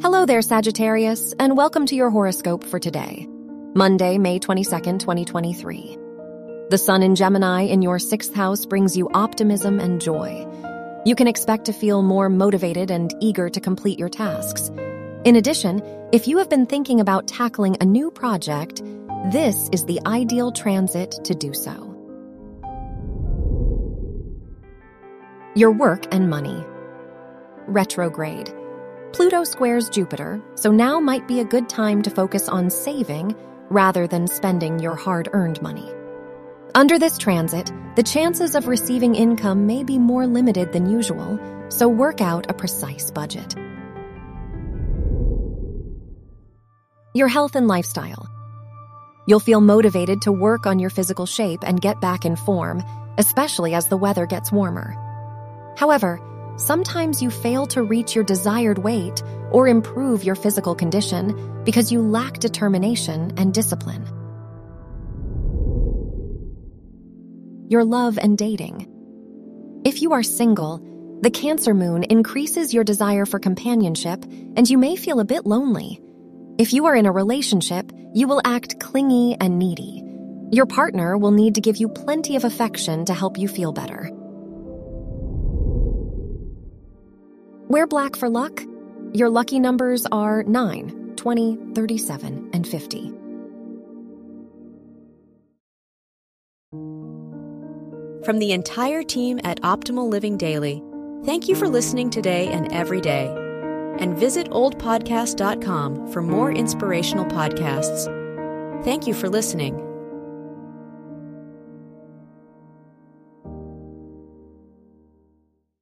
Hello there, Sagittarius, and welcome to your horoscope for today, Monday, May 22nd, 2023. The Sun in Gemini in your sixth house brings you optimism and joy. You can expect to feel more motivated and eager to complete your tasks. In addition, if you have been thinking about tackling a new project, this is the ideal transit to do so. Your work and money. Retrograde. Pluto squares Jupiter, so now might be a good time to focus on saving rather than spending your hard earned money. Under this transit, the chances of receiving income may be more limited than usual, so work out a precise budget. Your health and lifestyle. You'll feel motivated to work on your physical shape and get back in form, especially as the weather gets warmer. However, sometimes you fail to reach your desired weight or improve your physical condition because you lack determination and discipline. Your love and dating. If you are single, the Cancer Moon increases your desire for companionship and you may feel a bit lonely. If you are in a relationship, you will act clingy and needy. Your partner will need to give you plenty of affection to help you feel better. Wear black for luck. Your lucky numbers are 9, 20, 37, and 50. From the entire team at Optimal Living Daily, thank you for listening today and every day. And visit oldpodcast.com for more inspirational podcasts. Thank you for listening.